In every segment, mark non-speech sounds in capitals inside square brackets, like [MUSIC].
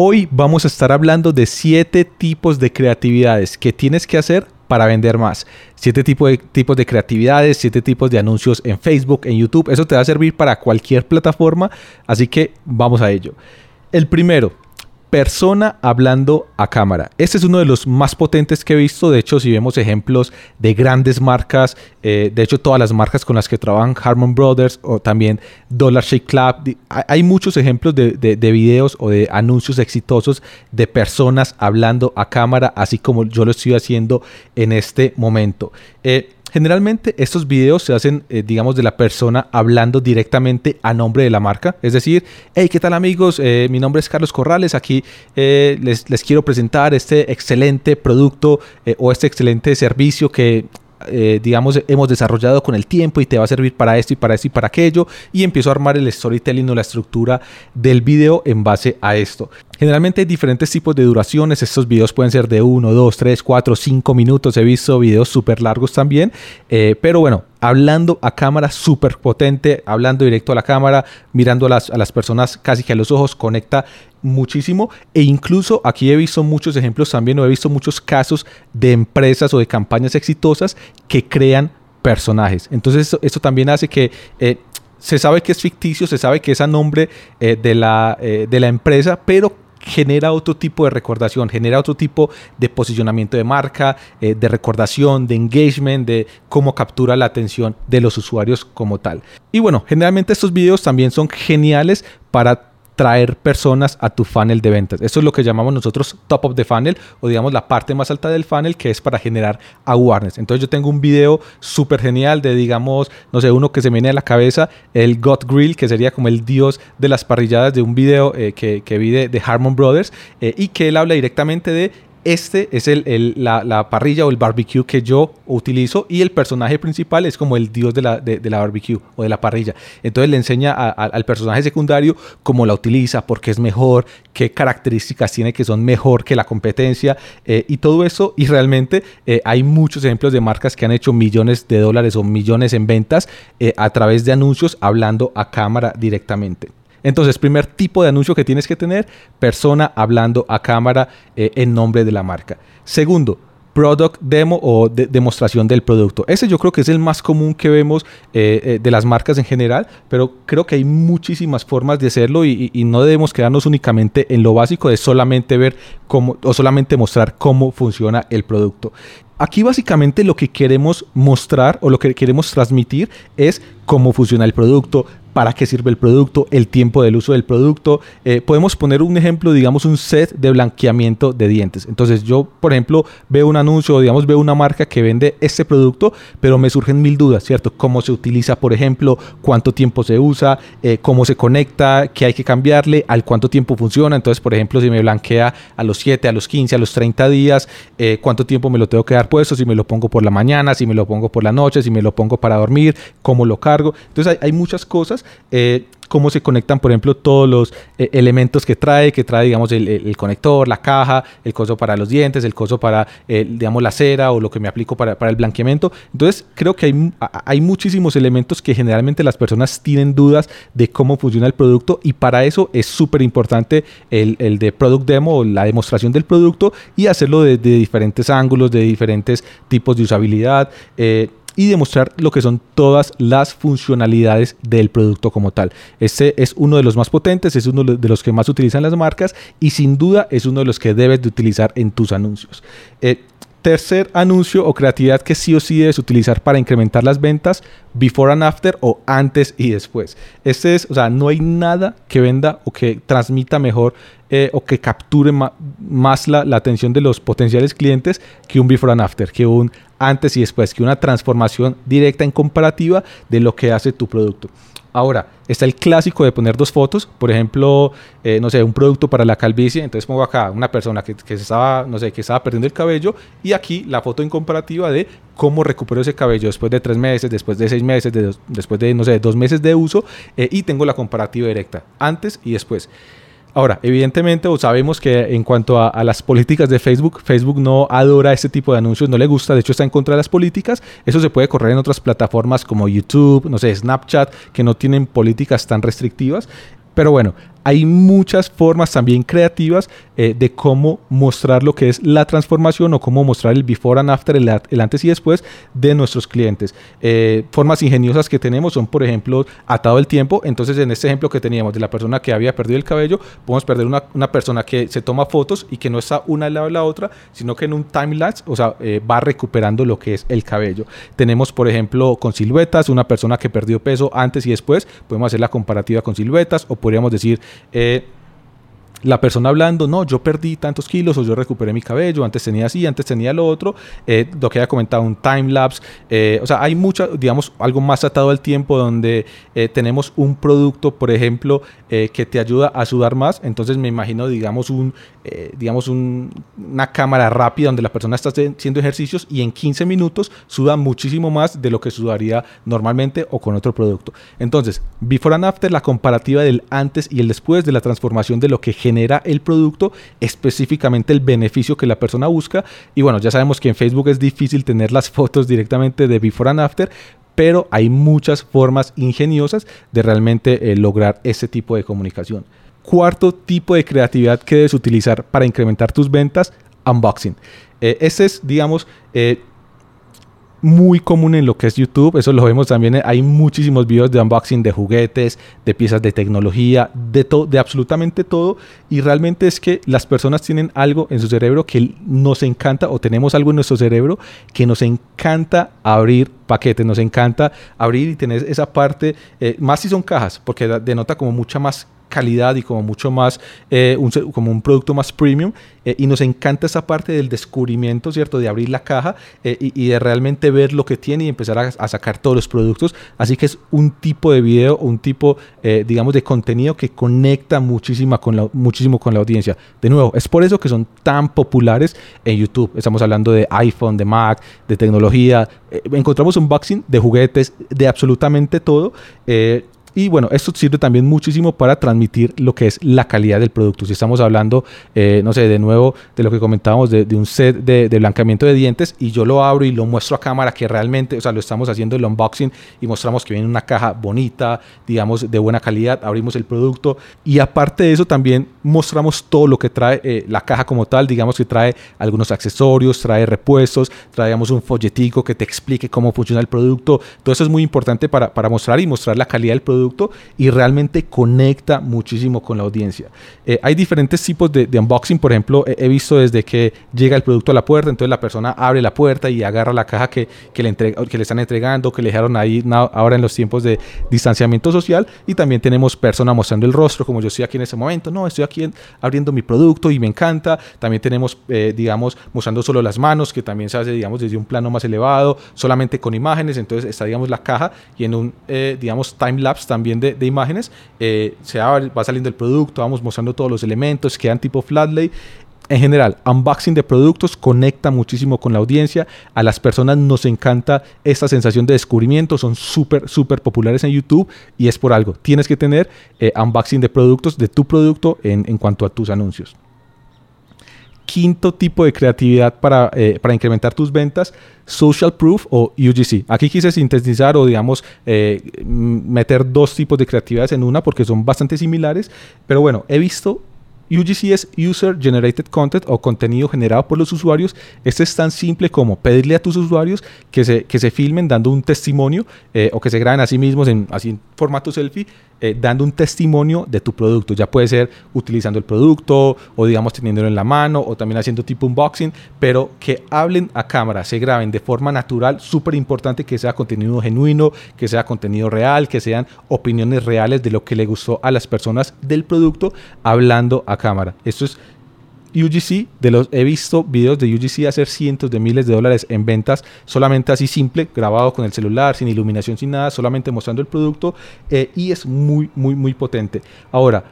Hoy vamos a estar hablando de siete tipos de creatividades que tienes que hacer para vender más. Siete tipos de, tipos de creatividades, siete tipos de anuncios en Facebook, en YouTube. Eso te va a servir para cualquier plataforma, así que vamos a ello. El primero, persona hablando a cámara. Este es uno de los más potentes que he visto. De hecho, si vemos ejemplos de grandes marcas, eh, de hecho, todas las marcas con las que trabajan Harmon Brothers o también Dollar Shake Club, hay muchos ejemplos de, de, videos o de anuncios exitosos de personas hablando a cámara, así como yo lo estoy haciendo en este momento. Eh, Generalmente estos videos se hacen, eh, digamos, de la persona hablando directamente a nombre de la marca. Es decir, hey, ¿qué tal amigos? Eh, mi nombre es Carlos Corrales. Aquí eh, les, les, quiero presentar este excelente producto o este excelente servicio que eh, digamos, hemos desarrollado con el tiempo y te va a servir para esto y para esto y para aquello. Y empiezo a armar el storytelling o la estructura del video en base a esto. Generalmente hay diferentes tipos de duraciones. Estos videos pueden ser de 1, 2, 3, 4, 5 minutos. He visto videos súper largos también. Eh, pero bueno, hablando a cámara súper potente, hablando directo a la cámara, mirando a las, a las personas casi que a los ojos, conecta muchísimo e incluso aquí he visto muchos ejemplos también o he visto muchos casos de empresas o de campañas exitosas que crean personajes. Entonces esto, también hace que eh, se sabe que es ficticio, se sabe que es a nombre eh, de, la, eh, de la empresa, pero genera otro tipo de recordación, genera otro tipo de posicionamiento de marca, de recordación, de engagement, de cómo captura la atención de los usuarios como tal. Y bueno, generalmente estos videos también son geniales para traer personas a tu funnel de ventas. Eso es lo que llamamos nosotros top of the funnel o digamos la parte más alta del funnel que es para generar awareness. Entonces yo tengo un video súper genial de digamos, no sé, uno que se me viene a la cabeza, el God Grill, que sería como el dios de las parrilladas de un video eh, que, que, vi de, Harmon Brothers eh, y que él habla directamente de este es el, la, parrilla o el barbecue que yo utilizo y el personaje principal es como el dios de la, de, la barbecue o de la parrilla. Entonces le enseña al personaje secundario cómo la utiliza, por qué es mejor, qué características tiene que son mejor que la competencia eh, y todo eso. Y realmente eh, hay muchos ejemplos de marcas que han hecho millones de dólares o millones en ventas eh, a través de anuncios hablando a cámara directamente. Entonces, primer tipo de anuncio que tienes que tener, persona hablando a cámara eh, en nombre de la marca. Segundo, product demo o demostración del producto. Ese yo creo que es el más común que vemos eh, eh, de las marcas en general, pero creo que hay muchísimas formas de hacerlo y, y, no debemos quedarnos únicamente en lo básico de solamente ver cómo o solamente mostrar cómo funciona el producto. Aquí básicamente lo que queremos mostrar o lo que queremos transmitir es cómo funciona el producto, para qué sirve el producto, el tiempo del uso del producto. Eh, podemos poner un ejemplo, digamos, un set de blanqueamiento de dientes. Entonces yo, por ejemplo, veo un anuncio, digamos, veo una marca que vende este producto, pero me surgen mil dudas, ¿cierto? ¿Cómo se utiliza, por ejemplo? ¿Cuánto tiempo se usa? Eh, ¿Cómo se conecta? ¿Qué hay que cambiarle? ¿Al cuánto tiempo funciona? Entonces, por ejemplo, si me blanquea a los 7, a los 15, a los 30 días, eh, ¿cuánto tiempo me lo tengo que dar puesto? Si me lo pongo por la mañana, si me lo pongo por la noche, si me lo pongo para dormir, ¿cómo lo cargo? Entonces hay, hay muchas cosas eh, cómo se conectan, por ejemplo, todos los eh, elementos que trae, que trae, digamos, el, conector, la caja, el coso para los dientes, el coso para, eh, digamos, la cera o lo que me aplico para, el blanqueamiento. Entonces, creo que hay, hay muchísimos elementos que generalmente las personas tienen dudas de cómo funciona el producto y para eso es súper importante el, el, de product demo o la demostración del producto y hacerlo de, diferentes ángulos, de diferentes tipos de usabilidad y demostrar lo que son todas las funcionalidades del producto como tal. Este es uno de los más potentes, es uno de los que más utilizan las marcas y sin duda es uno de los que debes de utilizar en tus anuncios. Eh, tercer anuncio o creatividad que sí o sí debes utilizar para incrementar las ventas, before and after o antes y después. Este es, o sea, no hay nada que venda o que transmita mejor eh, o que capture más la, atención de los potenciales clientes que un before and after, que un antes y después, que una transformación directa en comparativa de lo que hace tu producto. Ahora, está el clásico de poner dos fotos, por ejemplo, eh, no sé, un producto para la calvicie, entonces pongo acá una persona que, estaba, no sé, que estaba perdiendo el cabello y aquí la foto en comparativa de cómo recuperó ese cabello después de tres meses, después de seis meses, después de, no sé, dos meses de uso eh, y tengo la comparativa directa, antes y después. Ahora, evidentemente, sabemos que en cuanto a, las políticas de Facebook, Facebook no adora este tipo de anuncios, no le gusta, de hecho está en contra de las políticas. Eso se puede correr en otras plataformas como YouTube, no sé, Snapchat, que no tienen políticas tan restrictivas. Pero bueno, hay muchas formas también creativas eh, de cómo mostrar lo que es la transformación o cómo mostrar el before and after, el, antes y después de nuestros clientes. Eh, formas ingeniosas que tenemos son, por ejemplo, atado el tiempo. Entonces, en este ejemplo que teníamos de la persona que había perdido el cabello, podemos perder una, una persona que se toma fotos y que no está una al lado de la otra, sino que en un time lapse, o sea, eh, va recuperando lo que es el cabello. Tenemos, por ejemplo, con siluetas, una persona que perdió peso antes y después, podemos hacer la comparativa con siluetas o podríamos decir eh, la persona hablando, no, yo perdí tantos kilos o yo recuperé mi cabello, antes tenía así, antes tenía lo otro, eh, lo que había comentado, un time lapse, eh, o sea, hay mucha, digamos, algo más atado al tiempo donde tenemos un producto, por ejemplo, que te ayuda a sudar más, entonces me imagino, digamos, un, digamos, una cámara rápida donde la persona está haciendo ejercicios y en 15 minutos suda muchísimo más de lo que sudaría normalmente o con otro producto. Entonces, before and after, la comparativa del antes y el después de la transformación de lo que genera el producto, específicamente el beneficio que la persona busca. Y bueno, ya sabemos que en Facebook es difícil tener las [LAUGHS] fotos directamente de before and after, pero hay muchas formas ingeniosas de realmente eh, lograr ese tipo de comunicación. Cuarto tipo de creatividad que debes utilizar para incrementar tus ventas, unboxing. Eh, ese es, digamos, eh, muy común en lo que es YouTube. Eso lo vemos también. Hay muchísimos videos de unboxing de juguetes, de piezas de tecnología, de todo, de absolutamente todo. Y realmente es que las personas tienen algo en su cerebro que nos encanta, o tenemos algo en nuestro cerebro que nos encanta abrir paquetes, nos encanta abrir y tener esa parte, eh, más si son cajas, porque denota como mucha más calidad y como mucho más, eh, un, como un producto más premium. Eh, y nos encanta esa parte del descubrimiento, ¿cierto? De abrir la caja eh, y, de realmente ver lo que tiene y empezar a, sacar todos los productos. Así que es un tipo de video, un tipo, digamos, de contenido que conecta muchísimo con, la, muchísimo con la audiencia. De nuevo, es por eso que son tan populares en YouTube. Estamos hablando de iPhone, de Mac, de tecnología. encontramos unboxing de juguetes, de absolutamente todo. Y bueno, esto sirve también muchísimo para transmitir lo que es la calidad del producto. Si estamos hablando, eh, no sé, de nuevo de lo que comentábamos de, un set de, de, blancamiento de dientes y yo lo abro y lo muestro a cámara que realmente, o sea, lo estamos haciendo el unboxing y mostramos que viene una caja bonita, digamos, de buena calidad, abrimos el producto y aparte de eso también mostramos todo lo que trae eh, la caja como tal, digamos que trae algunos accesorios, trae repuestos, traemos un folletico que te explique cómo funciona el producto. Todo eso es muy importante para, para mostrar y mostrar la calidad del producto y realmente conecta muchísimo con la audiencia. Eh, hay diferentes tipos de, unboxing, por ejemplo, he, visto desde que llega el producto a la puerta, entonces la persona abre la puerta y agarra la caja que, que le, entrega, que le están entregando, que le dejaron ahí ahora en los tiempos de distanciamiento social y también tenemos persona mostrando el rostro, como yo estoy aquí en ese momento, no, estoy aquí abriendo mi producto y me encanta. También tenemos, eh, digamos, mostrando solo las manos, que también se hace, digamos, desde un plano más elevado, solamente con imágenes, entonces está, digamos, la caja y en un, eh, digamos, time lapse también de, imágenes, eh, se va, saliendo el producto, vamos mostrando todos los elementos, quedan tipo flat lay. En general, unboxing de productos conecta muchísimo con la audiencia. A las personas nos encanta esta sensación de descubrimiento. Son súper, súper populares en YouTube y es por algo. Tienes que tener eh, unboxing de productos, de tu producto en, en cuanto a tus anuncios quinto tipo de creatividad para, eh, para, incrementar tus ventas, Social Proof o UGC. Aquí quise sintetizar o digamos eh, meter dos tipos de creatividades en una porque son bastante similares, pero bueno, he visto UGC es User Generated Content o contenido generado por los usuarios. Este es tan simple como pedirle a tus usuarios que se, que se filmen dando un testimonio eh, o que se graben a sí mismos en, así en formato selfie eh, dando un testimonio de tu producto. Ya puede ser utilizando el producto o digamos teniéndolo en la mano o también haciendo tipo unboxing, pero que hablen a cámara, se graben de forma natural, súper importante que sea contenido genuino, que sea contenido real, que sean opiniones reales de lo que le gustó a las personas del producto hablando a cámara. Esto es UGC, de los, he visto videos de UGC hacer cientos de miles de dólares en ventas, solamente así simple, grabado con el celular, sin iluminación, sin nada, solamente mostrando el producto eh, y es muy, muy, muy potente. Ahora,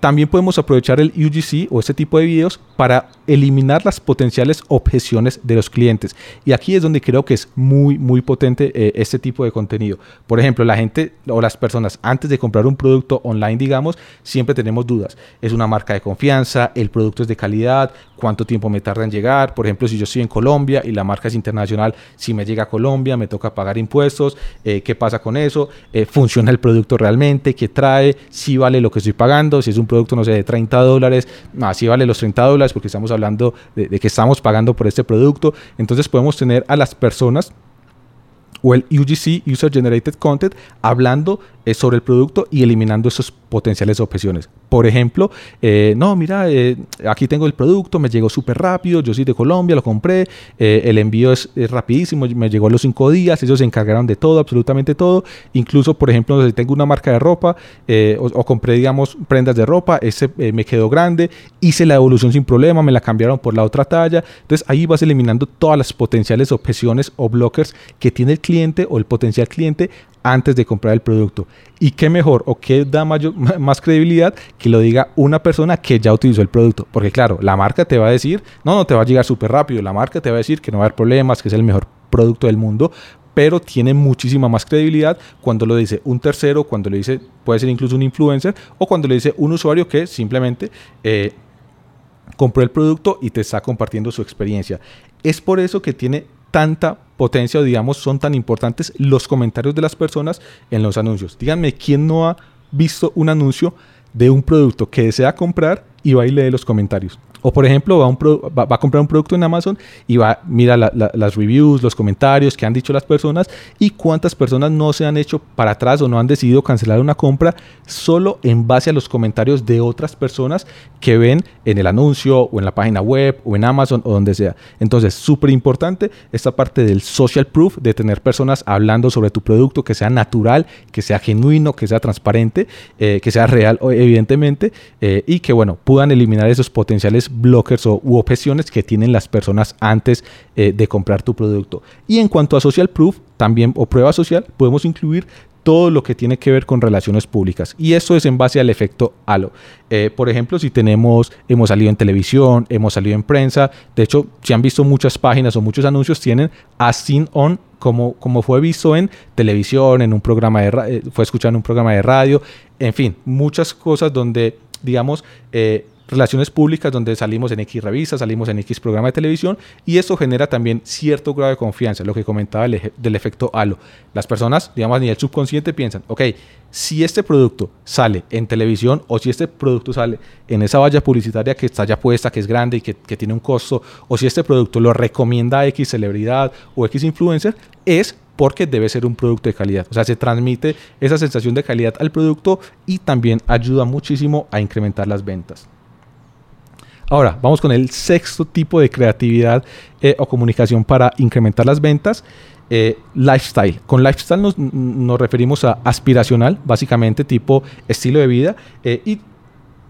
también podemos aprovechar el UGC o este tipo de videos para eliminar las potenciales objeciones de los clientes. Y aquí es donde creo que es muy, muy potente eh, este tipo de contenido. Por ejemplo, la gente o las personas antes de comprar un producto online, digamos, siempre tenemos dudas. ¿Es una marca de confianza? ¿El producto es de calidad? ¿Cuánto tiempo me tarda en llegar? Por ejemplo, si yo estoy en Colombia y la marca es internacional, si me llega a Colombia, me toca pagar impuestos. Eh, ¿Qué pasa con eso? Eh, ¿Funciona el producto realmente? ¿Qué trae? ¿Si vale lo que estoy pagando? Si es un producto, no sé, de 30 dólares, así vale los 30 dólares porque estamos hablando de, que estamos pagando por este producto. Entonces podemos tener a las personas o el UGC, User Generated Content, hablando eh, sobre el producto y eliminando esos potenciales objeciones. Por ejemplo, eh, no, mira, eh, aquí tengo el producto, me llegó súper rápido, yo soy de Colombia, lo compré, el envío es, rapidísimo, me llegó a los cinco días, ellos se encargaron de todo, absolutamente todo. Incluso, por ejemplo, si tengo una marca de ropa o, compré, digamos, prendas de ropa, ese me quedó grande, hice la evolución sin problema, me la cambiaron por la otra talla. Entonces ahí vas eliminando todas las potenciales objeciones o blockers que tiene el cliente o el potencial cliente antes de comprar el producto. Y qué mejor o qué da mayor, [LAUGHS] más credibilidad que lo diga una persona que ya utilizó el producto. Porque claro, la marca te va a decir, no, no te va a llegar súper rápido. La marca te va a decir que no va a haber problemas, que es el mejor producto del mundo. Pero tiene muchísima más credibilidad cuando lo dice un tercero, cuando lo dice, puede ser incluso un influencer, o cuando le dice un usuario que simplemente eh, compró el producto y te está compartiendo su experiencia. Es por eso que tiene tanta potencia digamos son tan importantes los comentarios de las personas en los anuncios. Díganme quién no ha visto un anuncio de un producto que desea comprar y va y lee los comentarios. O por ejemplo, va, un va, a comprar un producto en Amazon y va, mira las reviews, los comentarios que han dicho las personas y cuántas personas no se han hecho para atrás o no han decidido cancelar una compra solo en base a los comentarios de otras personas que ven en el anuncio o en la página web o en Amazon o donde sea. Entonces, súper importante esta parte del social proof, de tener personas hablando sobre tu producto que sea natural, que sea genuino, que sea transparente, eh, que sea real, evidentemente, eh, y que, bueno, puedan eliminar esos potenciales blockers o, u objeciones que tienen las personas antes eh, de comprar tu producto. Y en cuanto a social proof, también o prueba social, podemos incluir todo lo que tiene que ver con relaciones públicas. Y eso es en base al efecto halo. Eh, por ejemplo, si tenemos, hemos salido en televisión, hemos salido en prensa, de hecho, si han visto muchas páginas o muchos anuncios, tienen a seen on como, como fue visto en televisión, en un programa de eh, fue escuchado en un programa de radio, en fin, muchas cosas donde, digamos, eh, relaciones públicas donde salimos en X revista, salimos en X programa de televisión y eso genera también cierto grado de confianza, lo que comentaba del, efecto halo. Las personas, digamos a nivel subconsciente, piensan, ok, si este producto sale en televisión o si este producto sale en esa valla publicitaria que está ya puesta, que es grande y que, que tiene un costo, o si este producto lo recomienda X celebridad o X influencer, es porque debe ser un producto de calidad. O sea, se transmite esa sensación de calidad al producto y también ayuda muchísimo a incrementar las ventas. Ahora, vamos con el sexto tipo de creatividad eh, o comunicación para incrementar las ventas. Eh, lifestyle. Con lifestyle nos, referimos a aspiracional, básicamente tipo estilo de vida. Eh, y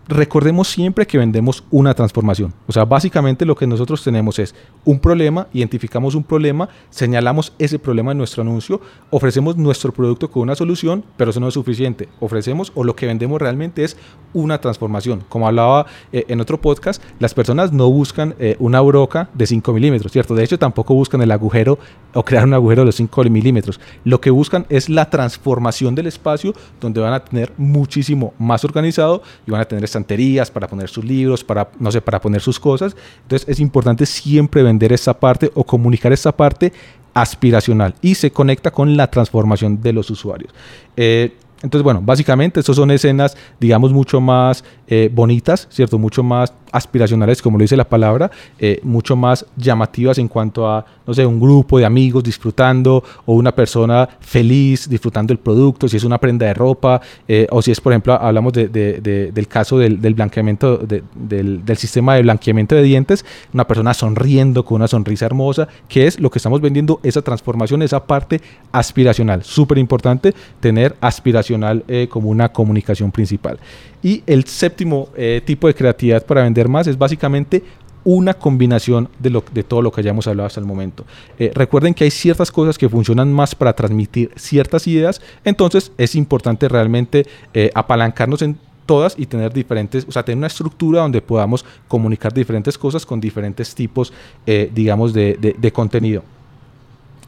recordemos siempre que vendemos una transformación. O sea, básicamente lo que nosotros tenemos es un problema, identificamos un problema, señalamos ese problema en nuestro anuncio, ofrecemos nuestro producto con una solución, pero eso no es suficiente. Ofrecemos o lo que vendemos realmente es una transformación. Como hablaba eh, en otro podcast, las personas no buscan eh, una broca de 5 milímetros, ¿cierto? De hecho, tampoco buscan el agujero o crear un agujero de 5 milímetros. Lo que buscan es la transformación del espacio donde van a tener muchísimo más organizado y van a tener estanterías para poner sus libros, para, no sé, para poner sus cosas. Entonces es importante siempre vender esta parte o comunicar esta parte aspiracional y se conecta con la transformación de los usuarios. Eh, entonces, bueno, básicamente estas son escenas, digamos, mucho más eh, bonitas, ¿cierto? Mucho más aspiracionales, como lo dice la palabra, eh, mucho más llamativas en cuanto a, no sé, un grupo de amigos disfrutando o una persona feliz disfrutando el producto, si es una prenda de ropa eh, o si es, por ejemplo, hablamos de, del caso del, blanqueamiento, del, sistema de blanqueamiento de dientes, una persona sonriendo con una sonrisa hermosa, que es lo que estamos vendiendo, esa transformación, esa parte aspiracional. Súper importante tener aspiracional como una comunicación principal. Y el séptimo eh, tipo de creatividad para vender más es básicamente una combinación de, lo, de todo lo que hayamos hablado hasta el momento. Eh, recuerden que hay ciertas cosas que funcionan más para transmitir ciertas ideas, entonces es importante realmente eh, apalancarnos en todas y tener diferentes, o sea, tener una estructura donde podamos comunicar diferentes cosas con diferentes tipos, digamos, de contenido.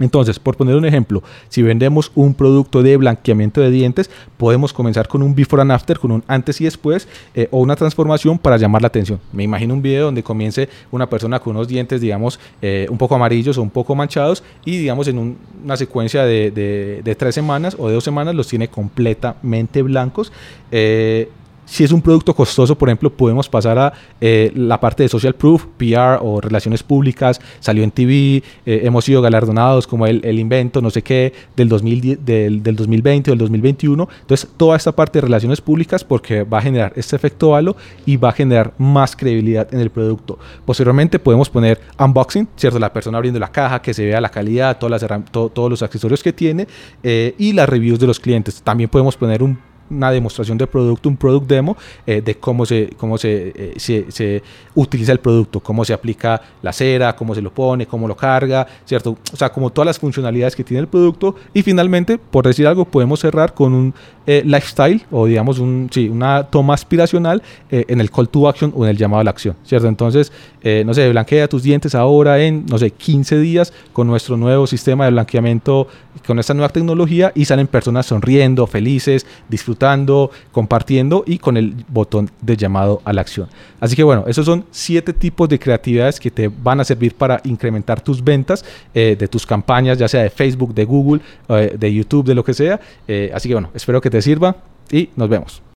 Entonces, por poner un ejemplo, si vendemos un producto de blanqueamiento de dientes, podemos comenzar con un before and after, con un antes y después, eh, o una transformación para llamar la atención. Me imagino un video donde comience una persona con unos dientes, digamos, eh, un poco amarillos o un poco manchados, y digamos en una secuencia de, tres semanas o de dos semanas los tiene completamente blancos. Eh, Si es un producto costoso, por ejemplo, podemos pasar a eh, la parte de social proof, PR o relaciones públicas, salió en TV, eh, hemos sido galardonados como el, invento, no sé qué, del, 2010, del, del 2020 o del 2021. Entonces, toda esta parte de relaciones públicas porque va a generar este efecto halo y va a generar más credibilidad en el producto. Posteriormente podemos poner unboxing, ¿cierto? La persona abriendo la caja, que se vea la calidad, todos los accesorios que tiene eh, y las reviews de los clientes. También podemos poner un una demostración de producto, un product demo eh, de cómo, se, cómo eh, se, se, utiliza el producto, cómo se aplica la cera, cómo se lo pone, cómo lo carga, ¿cierto? O sea, como todas las funcionalidades que tiene el producto. Y finalmente, por decir algo, podemos cerrar con un eh, lifestyle o digamos un, sí, una toma aspiracional en el call to action o en el llamado a la acción, ¿cierto? Entonces, no sé, blanquea tus dientes ahora en, no sé, 15 días con nuestro nuevo sistema de blanqueamiento, con esta nueva tecnología y salen personas sonriendo, felices, disfrutando compartiendo y con el botón de llamado a la acción. Así que bueno, esos son siete tipos de creatividades que te van a servir para incrementar tus ventas eh, de tus campañas, ya sea de Facebook, de Google, eh, de YouTube, de lo que sea. Eh, así que bueno, espero que te sirva y nos vemos.